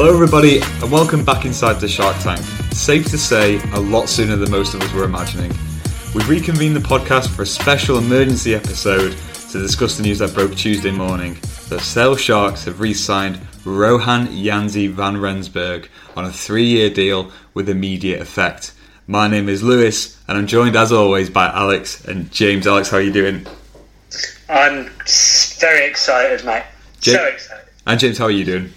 Hello, everybody, and welcome back inside the Shark Tank. Safe to say, a lot sooner than most of us were imagining. We've reconvened the podcast for a special emergency episode to discuss the news that broke Tuesday morning. The Sale Sharks have re signed Rohan Janse van Rensburg on a three year deal with immediate effect. My name is Lewis, and I'm joined as always by Alex and James. Alex, how are you doing? I'm very excited, mate. Ja- so excited. And James, how are you doing?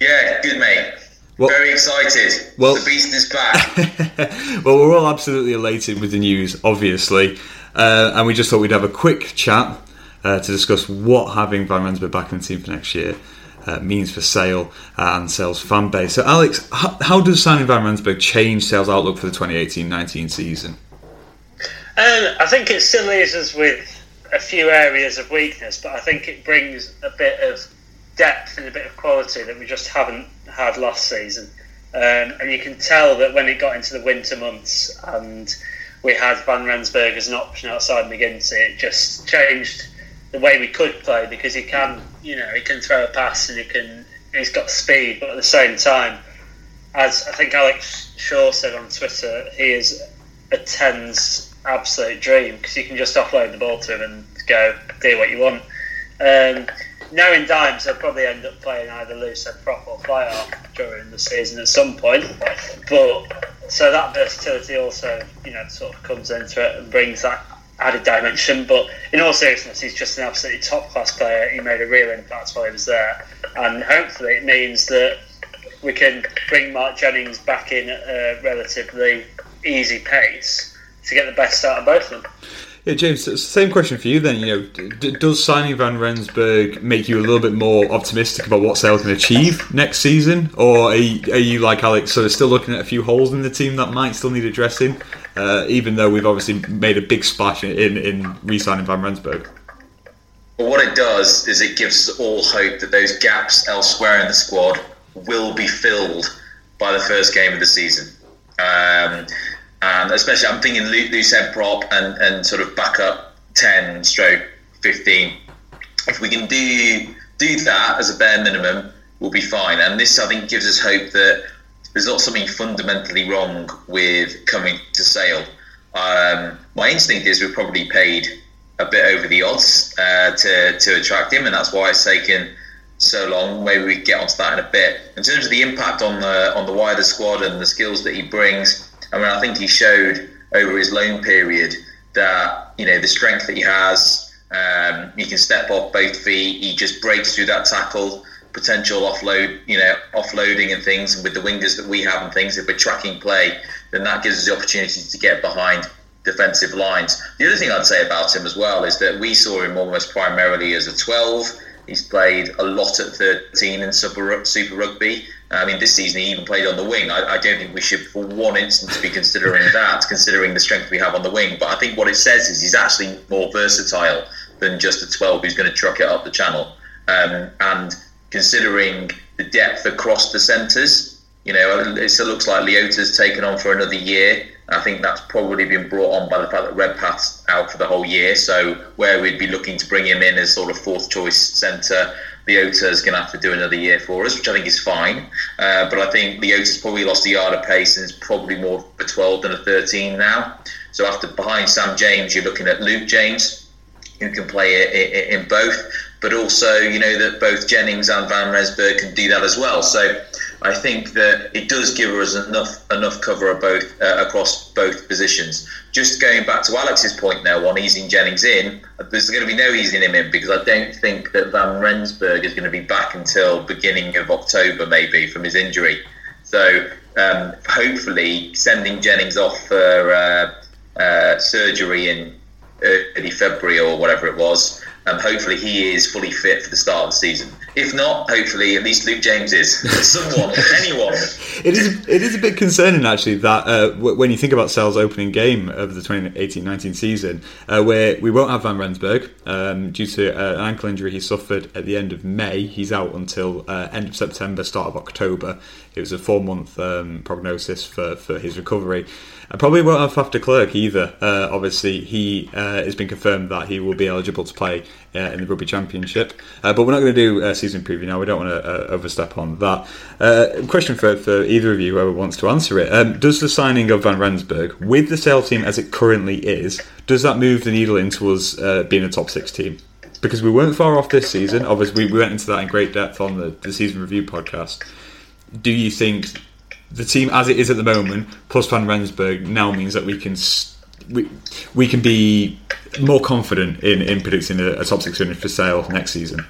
Yeah, good mate. Well- Very excited. well- the beast is back. well, we're all absolutely elated with the news, obviously, uh, and we just thought we'd have a quick chat uh, to discuss what having Van Rensburg back in the team for next year uh, means for Sale uh, and Sale's fan base. So, Alex, how, how does signing Van Rensburg change Sale's outlook for the 2018-19 season? Um, I think it still leaves us with a few areas of weakness, but I think it brings a bit of depth and a bit of quality that we just haven't had last season. Um, and you can tell that when it got into the winter months and we had Van Rensburg as an option outside MacGinty, it just changed the way we could play because he can, you know, he can throw a pass and he can, he's got speed, but at the same time, as I think Alex Shaw said on Twitter, he is a tens absolute dream because you can just offload the ball to him and go do what you want. Um, knowing Dimes, they'll probably end up playing either loose and prop or fly half during the season at some point. But so that versatility also, you know, sort of comes into it and brings that added dimension. But in all seriousness, he's just an absolutely top class player. He made a real impact while he was there, and hopefully it means that we can bring Mark Jennings back in at a relatively easy pace to get the best out of both of them. Yeah, James, same question for you then. You know, d- does signing Van Rensburg make you a little bit more optimistic about what Sale can achieve next season, or are you, are you like Alex, sort of still looking at a few holes in the team that might still need addressing, uh, even though we've obviously made a big splash in in re-signing Van Rensburg? Well, what it does is it gives us all hope that those gaps elsewhere in the squad will be filled by the first game of the season. Um, and especially, I'm thinking loo- loose head prop and, and sort of back up 10 stroke 15. If we can do do that as a bare minimum, we'll be fine. And this, I think, gives us hope that there's not something fundamentally wrong with coming to Sale. Um, my instinct is we've probably paid a bit over the odds uh, to, to attract him, and that's why it's taken so long. Maybe we get onto that in a bit. In terms of the impact on the on the wider squad and the skills that he brings, I mean, I think he showed over his loan period that you know the strength that he has. Um, he can step off both feet. He just breaks through that tackle. Potential offload, you know, offloading and things. And with the wingers that we have and things, if we're tracking play, then that gives us the opportunity to get behind defensive lines. The other thing I'd say about him as well is that we saw him almost primarily as a 12. He's played a lot at 13 in Super, Super Rugby. I mean, this season he even played on the wing. I, I don't think we should, for one instance, be considering that, considering the strength we have on the wing. But I think what it says is he's actually more versatile than just a 12 who's going to truck it up the channel. Um, and considering the depth across the centres, you know, it still looks like Leota's taken on for another year. I think that's probably been brought on by the fact that Redpath's out for the whole year. So where we'd be looking to bring him in as sort of fourth choice centre, Leota's going to have to do another year for us, which I think is fine. Uh, but I think Leota's probably lost a yard of pace and is probably more a 12 than a 13 now. So after behind Sam James, you're looking at Luke James, who can play in both, but also you know that both Jennings and Van Rensburg can do that as well. So I think that it does give us enough enough cover both uh, across both positions. Just going back to Alex's point now on easing Jennings in, there's going to be no easing him in because I don't think that Van Rensburg is going to be back until beginning of October maybe from his injury. So um, hopefully sending Jennings off for uh, uh, surgery in early February or whatever it was. Um, hopefully he is fully fit for the start of the season. If not, hopefully at least Luke James is. Someone, anyone. It is it is a bit concerning actually that uh, w- when you think about Sale's opening game of the 2018-19 season, uh, where we won't have Van Rensburg um, due to uh, an ankle injury he suffered at the end of May. He's out until uh, end of September, start of October. It was a four month um, prognosis for, for his recovery. I probably won't have Faf de Klerk either. Uh, obviously, he uh, has been confirmed that he will be eligible to play uh, in the Rugby Championship. Uh, but we're not going to do season preview now. We don't want to uh, overstep on that. Uh, question for, for either of you, whoever wants to answer it. Um, does the signing of Van Rensburg, with the Sale team as it currently is, does that move the needle into us being a top six team? Because we weren't far off this season. Obviously, we went into that in great depth on the, the season review podcast. Do you think the team as it is at the moment, plus Van Rensburg, now means that we can we, we can be more confident in, in predicting a, a top six finish for Sale next season?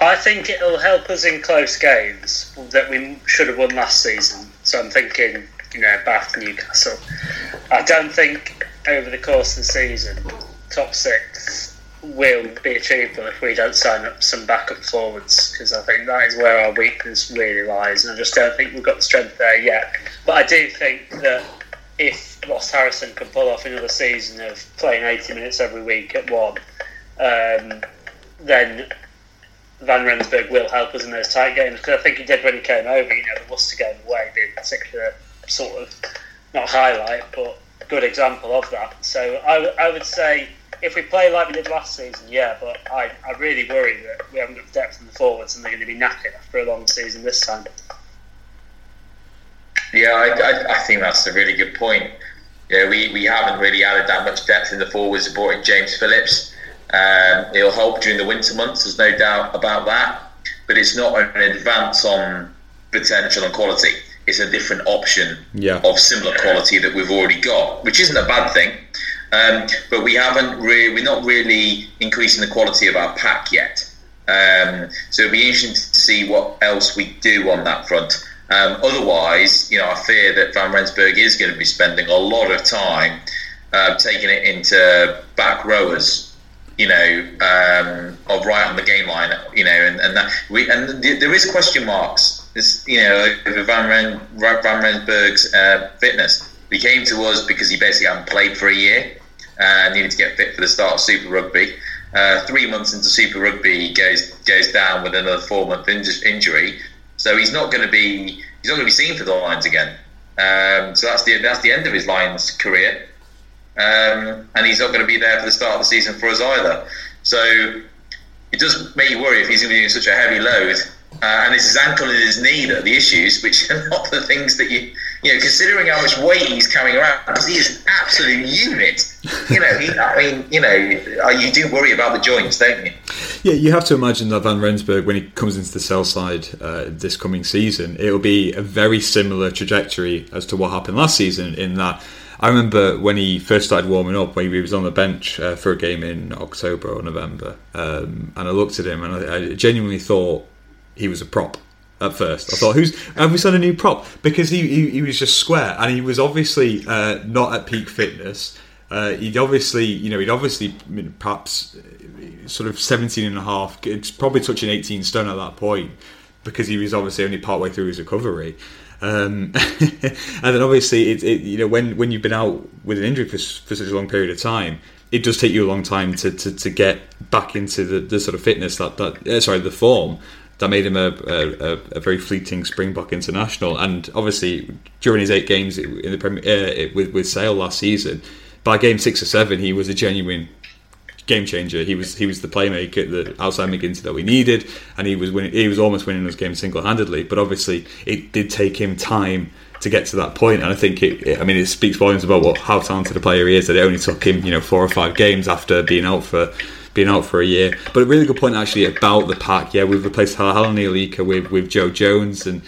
I think it'll help us in close games that we should have won last season. So I'm thinking, you know, Bath, Newcastle. I don't think over the course of the season, top six will be achievable if we don't sign up some backup forwards because I think that is where our weakness really lies, and I just don't think we've got the strength there yet. But I do think that if Ross Harrison can pull off another season of playing 80 minutes every week at one, um, then Van Rensburg will help us in those tight games because I think he did when he came over. You know, the Worcester game away being a particular sort of not highlight, but good example of that. So I, I would say if we play like we did last season, yeah, but I, I really worry that we haven't got depth in the forwards and they're going to be knackered after a long season this time. Yeah, I, I, I, think that's a really good point. Yeah, we, we haven't really added that much depth in the forwards. Supporting James Phillips, um, it'll help during the winter months. There's no doubt about that. But it's not an advance on potential and quality. It's a different option yeah. of similar quality that we've already got, which isn't a bad thing. Um, but we haven't really, we're not really increasing the quality of our pack yet. Um, so it'll be interesting to see what else we do on that front. Um, otherwise, you know, I fear that Van Rensburg is going to be spending a lot of time uh, taking it into back rowers, you know, um, of right on the game line, you know, and, and that we and there is question marks, this, you know, over Van, Ren, Van Rensburg's uh, fitness. He came to us because he basically hadn't played for a year and needed to get fit for the start of Super Rugby. Uh, three months into Super Rugby, goes goes down with another four month injury so he's not going to be he's not going to be seen for the Lions again. Um, so that's the that's the end of his Lions career, um, and he's not going to be there for the start of the season for us either. So it does make you worry if he's going to be doing such a heavy load, uh, and it's his ankle and his knee that are the issues, which are not the things that you you know, considering how much weight he's carrying around, because he is an absolute unit. You know, he, I mean, you know, uh, you do worry about the joints, don't you? Yeah, you have to imagine that Van Rensburg, when he comes into the Sale side uh, this coming season, it'll be a very similar trajectory as to what happened last season. In that, I remember when he first started warming up, when he was on the bench uh, for a game in October or November, um, and I looked at him and I, I genuinely thought he was a prop at first. I thought, "Who's have we signed a new prop?" Because he he, he was just square, and he was obviously uh, not at peak fitness. Uh, he'd obviously, you know, he'd obviously perhaps uh, sort of 17 and a half, it's probably touching 18 stone at that point because he was obviously only part way through his recovery. Um, and then obviously, it, it, you know, when, when you've been out with an injury for, for such a long period of time, it does take you a long time to, to, to get back into the, the sort of fitness that, that uh, sorry, the form that made him a, a, a, very fleeting Springbok international. And obviously, during his eight games in the Premier uh, with with Sale last season, by game six or seven, he was a genuine game changer. He was he was the playmaker, the outside MacGinty that we needed, and he was winning. He was almost winning those games single handedly. But obviously, it did take him time to get to that point. And I think it, I mean, it speaks volumes about what how talented a player he is. That it only took him, you know, four or five games after being out for been out for a year. But a really good point actually about the pack. Yeah, we've replaced Halani Aulika with with Joe Jones, and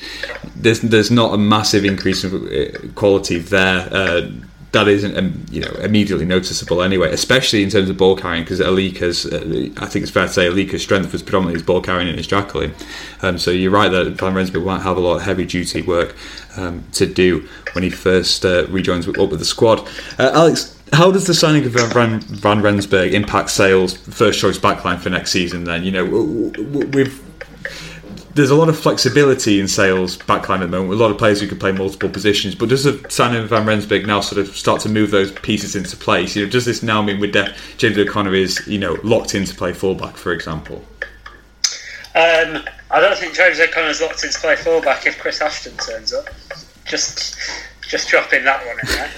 there's there's not a massive increase in uh, quality there. Uh, that isn't um, you know immediately noticeable anyway, especially in terms of ball carrying because Aulika's uh, I think it's fair to say Aulika's strength was predominantly his ball carrying and his jackling. Um, so you're right that Van Rensburg won't have a lot of heavy duty work um, to do when he first uh, rejoins up with the squad. Uh, Alex, how does the signing of Van, Van Rensburg impact Sale's first choice backline for next season? Then you know we've there's a lot of flexibility in Sale's backline at the moment. A lot of players who can play multiple positions. But does the signing of Van Rensburg now sort of start to move those pieces into place? You know, does this now mean with James O'Connor is you know locked in to play fullback, for example? Um, I don't think James O'Connor's locked in to play fullback if Chris Ashton turns up. Just just dropping that one in there.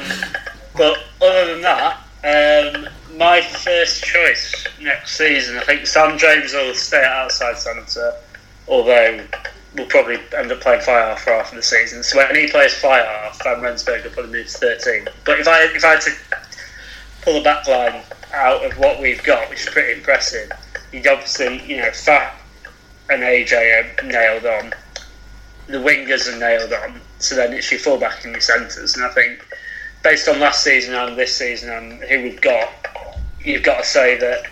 Um, but other than that, um, my first choice next season. I think Sam James will stay at outside centre, although we'll probably end up playing fly half for half of the season. So when he plays fly half, Van Rensburg will probably move to 13. But if I if I had to pull the back line out of what we've got, which is pretty impressive, you'd obviously, you know, Faf and AJ are nailed on. The wingers are nailed on. So then it's your fullback and your centres. And I think based on last season and this season and who we've got, you've got to say that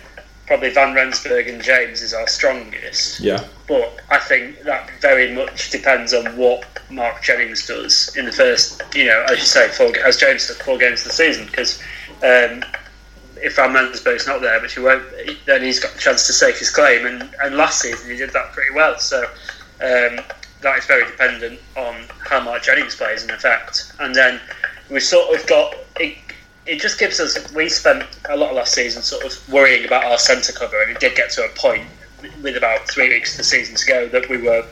probably Van Rensburg and James is our strongest. Yeah. But I think that very much depends on what Mark Jennings does in the first, you know, as you say, four, as James said, four games of the season. Because um, if Van Rensburg's not there, which he won't then he's got the chance to stake his claim. And, and last season he did that pretty well. So um, that is very dependent on how Mark Jennings plays in effect. And then we've sort of got it, it just gives us we spent a lot of last season sort of worrying about our centre cover and it did get to a point with about three weeks of the season to go that we were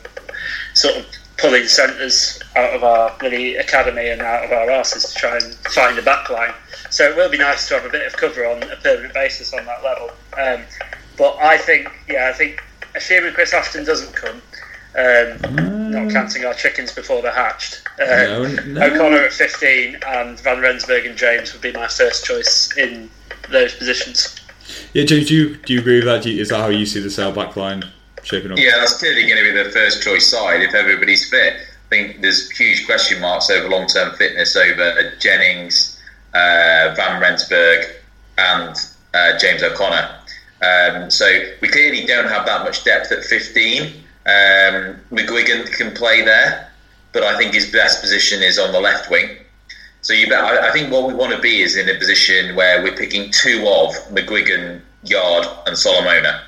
sort of pulling centres out of our bloody academy and out of our asses to try and find a back line. So it will be nice to have a bit of cover on a permanent basis on that level. Um, but I think, yeah, I think assuming Chris Ashton doesn't come, um, not counting our chickens before they're hatched. Um, No, no. O'Connor at 15 and Van Rensburg and James would be my first choice in those positions. Yeah, James, do you, do you agree with that? Do you- Is that how you see the Sale back line shaping up? Yeah, that's clearly going to be the first choice side if everybody's fit. I think there's huge question marks over long term fitness over Jennings, uh, Van Rensburg, and uh, James O'Connor. Um, so we clearly don't have that much depth at 15. Um, McGuigan can play there, but I think his best position is on the left wing. So you bet. I, I think what we want to be is in a position where we're picking two of McGuigan, Yarde, and Solomona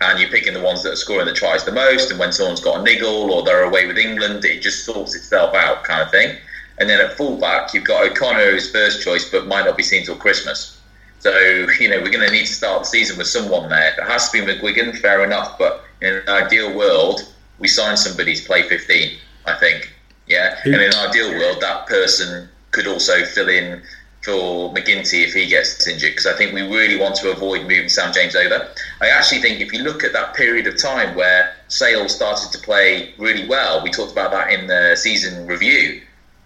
and you're picking the ones that are scoring the tries the most. And when someone's got a niggle or they're away with England, it just sorts itself out, kind of thing. And then at fullback, you've got O'Connor as first choice, but might not be seen till Christmas. So you know we're going to need to start the season with someone there. It has to be McGuigan, fair enough. But in an ideal world, we sign somebody to play 15. I think, yeah. And in an ideal world, that person could also fill in for MacGinty if he gets injured because I think we really want to avoid moving Sam James over. I actually think if you look at that period of time where Sale started to play really well, we talked about that in the season review.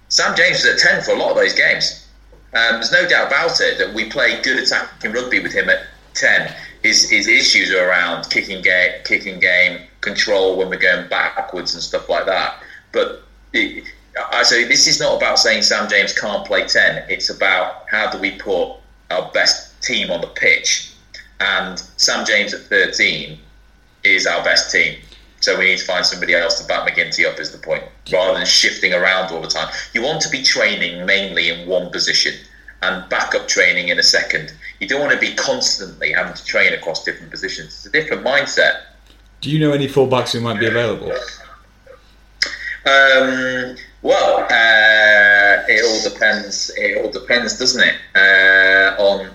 Sam James was at 10 for a lot of those games. Um, there's no doubt about it that we play good attacking rugby with him at 10. His, his issues are around kicking game, kicking game, control when we're going backwards and stuff like that. But it, I say this is not about saying Sam James can't play 10. It's about how do we put our best team on the pitch. And Sam James at 13 is our best team. So we need to find somebody else to back MacGinty up, is the point, rather than shifting around all the time. You want to be training mainly in one position and backup training in a second. You don't want to be constantly having to train across different positions. It's a different mindset. Do you know any fullbacks who might be available? Um, well, uh, it all depends. It all depends, doesn't it, uh, on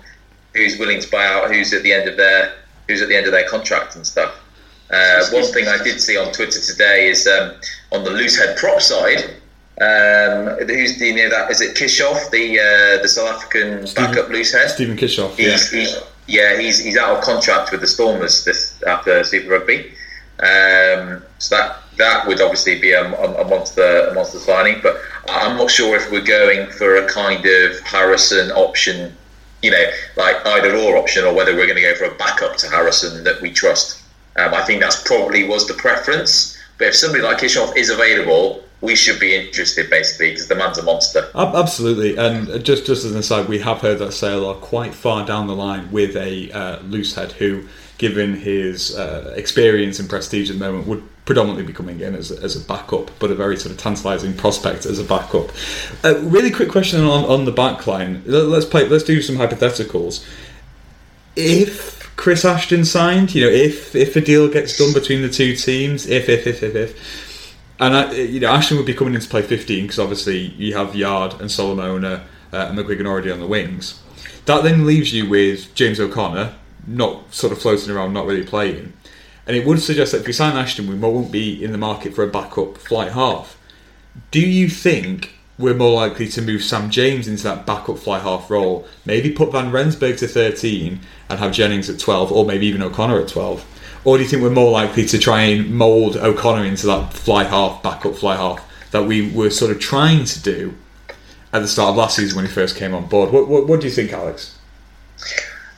who's willing to buy out, who's at the end of their, who's at the end of their contract and stuff. Uh, one thing I did see on Twitter today is um, on the loose head prop side. Um, who's the near that? Is it Kitshoff, the uh, the South African backup loose head? Steven Kitshoff, yeah. He's, he's, yeah, he's he's out of contract with the Stormers this after Super Rugby. Um, so that that would obviously be a, a, a monster a monster signing. But I'm not sure if we're going for a kind of Harrison option, you know, like either or option, or whether we're going to go for a backup to Harrison that we trust. Um, I think that's probably was the preference. But if somebody like Kitshoff is available, we should be interested basically because the man's a monster. Absolutely, and just just as an aside, we have heard that are quite far down the line with a uh, loose head who, given his uh, experience and prestige at the moment, would predominantly be coming in as a, as a backup, but a very sort of tantalising prospect as a backup. Uh, really quick question on, on the back line. Let- Let's play. Let's do some hypotheticals. If Chris Ashton signed, you know, if if a deal gets done between the two teams, if if if if if, and I, you know, Ashton would be coming in to play 15 because obviously you have Yarde and Solomona uh, and McGuigan already on the wings. That then leaves you with James O'Connor, not sort of floating around, not really playing. And it would suggest that if we sign Ashton, we won't be in the market for a backup fly half. Do you think we're more likely to move Sam James into that backup fly half role. Maybe put Van Rensburg to 13 and have Jennings at 12, or maybe even O'Connor at 12? Or do you think we're more likely to try and mould O'Connor into that fly half, backup fly half that we were sort of trying to do at the start of last season when he first came on board? What, what, what do you think, Alex?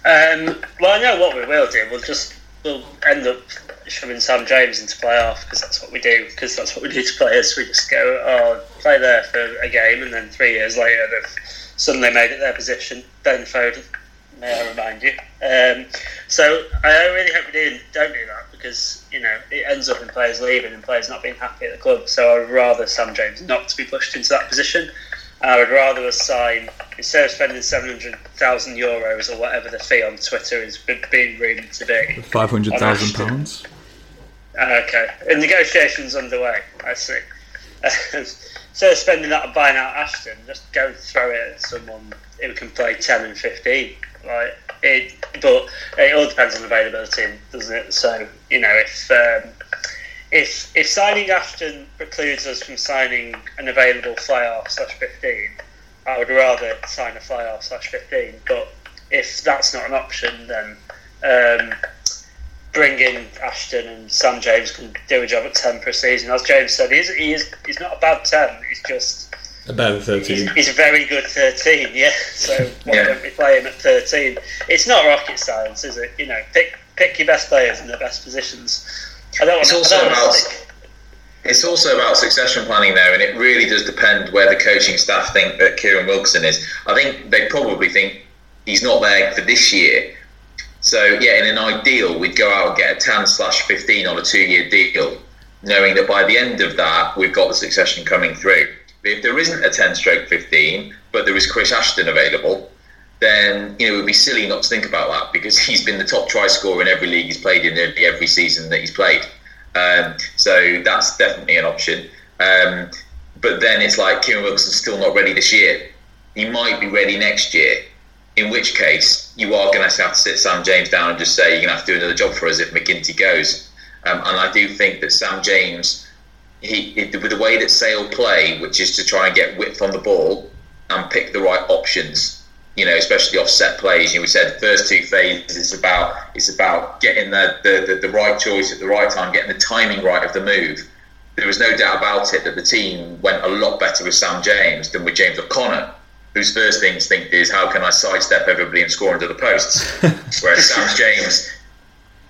Um, well, I know what we will do. We'll just we'll end up shoving Sam James into playoff because that's what we do. Because that's what we do to players. We just go, oh, play there for a game, and then three years later they've suddenly made it their position. Ben Foden, may I remind you. Um, so I really hope we do, don't do that because you know it ends up in players leaving and players not being happy at the club. So I'd rather Sam James not to be pushed into that position. I would rather assign instead of spending seven hundred thousand euros or whatever the fee on Twitter is being rumored to be. Five hundred thousand pounds. Okay, and negotiations underway. I see. instead of spending that on buying out Ashton, just go and throw it at someone who can play ten and fifteen. Like it, but it all depends on availability, doesn't it? So you know if. Um, if if signing Ashton precludes us from signing an available fly half slash fifteen, I would rather sign a fly half slash fifteen. But if that's not an option, then um, bring in Ashton and Sam James can do a job at ten per season. As James said, he's he is he's not a bad ten. He's just a bad thirteen. He's, he's, a very good thirteen. Yeah. So why yeah. don't we play him at thirteen? It's not rocket science, is it? You know, pick pick your best players in their best positions it's also about it's also about succession planning there, and it really does depend where the coaching staff think that Kieran Wilkinson is. I think they probably think he's not there for this year. So yeah, in an ideal, we'd go out and get a 10 slash 15 on a two-year deal, knowing that by the end of that, we've got the succession coming through. If there isn't a 10 stroke 15, but there is Chris Ashton available, then you know it would be silly not to think about that because he's been the top try scorer in every league he's played in every, every season that he's played. Um, so that's definitely an option. Um, but then it's like Kieran Wilkinson's still not ready this year. He might be ready next year. In which case, you are going to have to sit Sam James down and just say you're going to have to do another job for us if MacGinty goes. Um, and I do think that Sam James, he with the way that Sale play, which is to try and get width on the ball and pick the right options you know, especially offset plays. You know, we said the first two phases is about it's about getting the, the, the, the, right choice at the right time, getting the timing right of the move. There was no doubt about it that the team went a lot better with Sam James than with James O'Connor, whose first instinct is how can I sidestep everybody and score under the posts. Whereas Sam James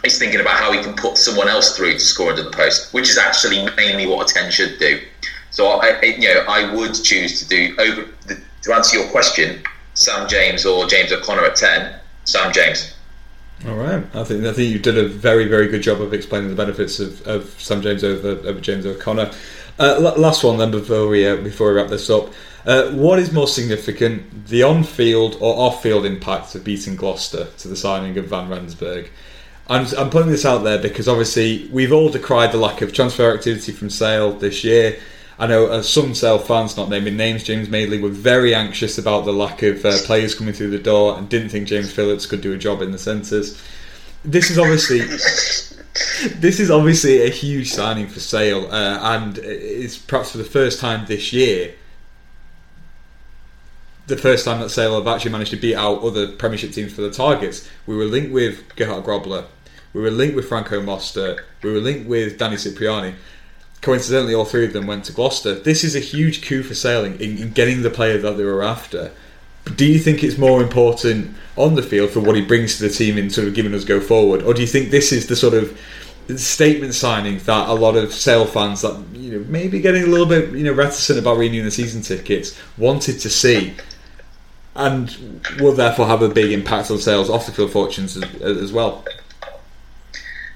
is thinking about how he can put someone else through to score under the post, which is actually mainly what a ten should do. So I, you know, I would choose to do over the, to answer your question. Sam James or James O'Connor at ten, Sam James. All right, I think I think you did a very very good job of explaining the benefits of, of Sam James over over James O'Connor. Uh, last one then before we uh, before we wrap this up. Uh, what is more significant, the on-field or off-field impact of beating Gloucester to the signing of Van Rensburg? I'm, I'm putting this out there because obviously we've all decried the lack of transfer activity from Sale this year. I know uh, some Sale fans, not naming names, James Madeley, were very anxious about the lack of uh, players coming through the door and didn't think James Phillips could do a job in the centres. This is obviously this is obviously a huge signing for Sale, uh, and it's perhaps for the first time this year. The first time that Sale have actually managed to beat out other Premiership teams for the targets. We were linked with Gerbrandt Grobler, we were linked with Franco Mostert, we were linked with Danny Cipriani coincidentally, all three of them went to Gloucester. This is a huge coup for sailing in, in getting the player that they were after. Do you think it's more important on the field for what he brings to the team in sort of giving us go forward, or do you think this is the sort of statement signing that a lot of Sale fans that you know maybe getting a little bit you know reticent about renewing the season tickets wanted to see, and will therefore have a big impact on Sale's off the field fortunes as, as well?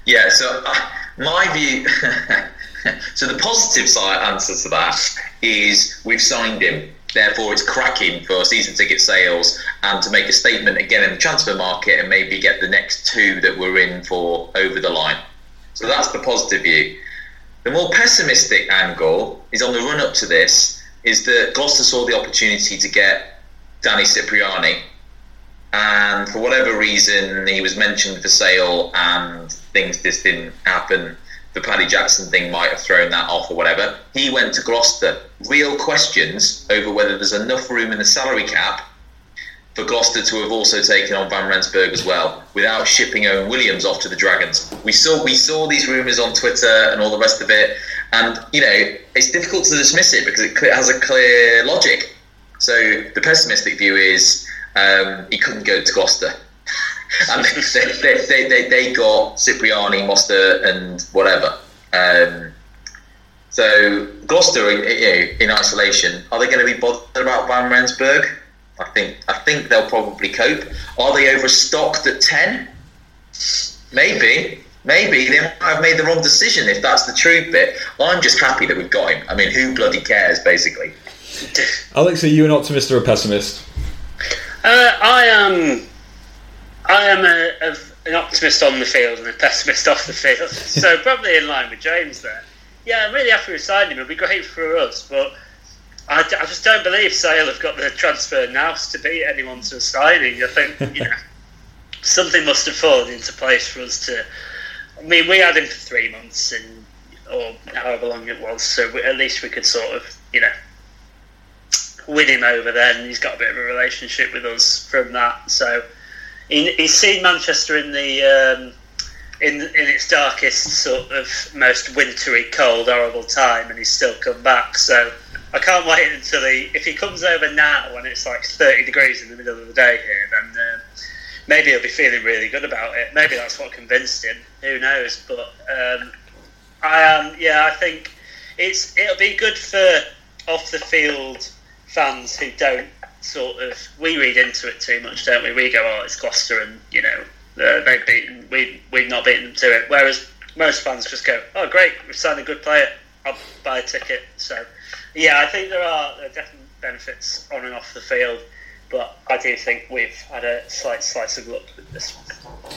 Yeah. So uh, my view. so the positive side answer to that is we've signed him. Therefore, it's cracking for season ticket sales and to make a statement again in the transfer market and maybe get the next two that we're in for over the line. So that's the positive view. The more pessimistic angle is on the run up to this is that Gloucester saw the opportunity to get Danny Cipriani, and for whatever reason, he was mentioned for Sale and things just didn't happen the Paddy Jackson thing might have thrown that off or whatever. He went to Gloucester. Real questions over whether there's enough room in the salary cap for Gloucester to have also taken on Van Rensburg as well, without shipping Owen Williams off to the Dragons. We saw we saw these rumours on Twitter and all the rest of it, and you know it's difficult to dismiss it because it has a clear logic. So the pessimistic view is um, he couldn't go to Gloucester. And they, they, they, they, they got Cipriani, Mostert, and whatever. Um, so Gloucester, in, in isolation, are they going to be bothered about Van Rensburg? I think I think they'll probably cope. Are they overstocked at ten? Maybe. Maybe they might have made the wrong decision if that's the truth bit. I'm just happy that we've got him. I mean, who bloody cares, basically? Alex, are you an optimist or a pessimist? Uh, I am. I am a, a, an optimist on the field and a pessimist off the field. so probably in line with James there. Yeah, I'm really happy with signing him. It'll be great for us, but I, I just don't believe Sale have got the transfer nous to beat anyone to a signing. I think you know something must have fallen into place for us to. I mean, we had him for three months and or however long it was, so we, at least we could sort of you know win him over. Then he's got a bit of a relationship with us from that. So he, he's seen Manchester in the. Um, in, in its darkest sort of most wintry, cold, horrible time, and he's still come back. So I can't wait until he, if he comes over now when it's like 30 degrees in the middle of the day here, then uh, maybe he'll be feeling really good about it. Maybe that's what convinced him. Who knows? But um, I am, yeah, I think it's it'll be good for off the field fans who don't sort of we read into it too much, don't we? We go, oh, it's Gloucester, and you know uh, they've beaten we we've not beaten them to it. Whereas most fans just go, oh, great, we've signed a good player. I'll buy a ticket. So yeah, I think there are, there are definite benefits on and off the field, but I do think we've had a slight slice of luck with this one.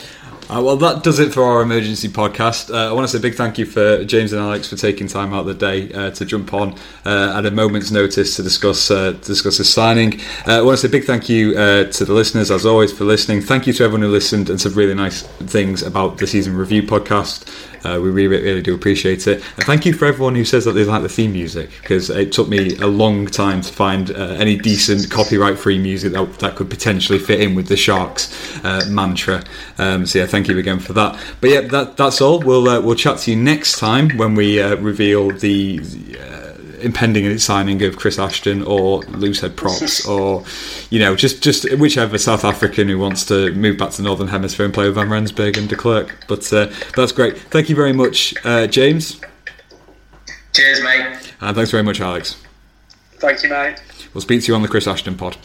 Uh, well, that does it for our emergency podcast. Uh, I want to say a big thank you for James and Alex for taking time out of the day uh, to jump on uh, at a moment's notice to discuss uh, to discuss this signing. Uh, I want to say a big thank you to the listeners, as always, for listening. Thank you to everyone who listened and said really nice things about the season review podcast. Uh, we really, really do appreciate it. And thank you for everyone who says that they like the theme music because it took me a long time to find uh, any decent copyright free music that, that could potentially fit in with the Sharks uh, mantra. Um, so, yeah, thank you again for that. But, yeah, that, that's all. We'll, uh, we'll chat to you next time when we uh, reveal the impending signing of Chris Ashton or Loosehead Props or you know just just whichever South African who wants to move back to the Northern Hemisphere and play with Van Rensburg and de Klerk. But, uh, that's great. Thank you very much, uh, James. Cheers, mate. And thanks very much, Alex. Thank you, mate. We'll speak to you on the Chris Ashton pod.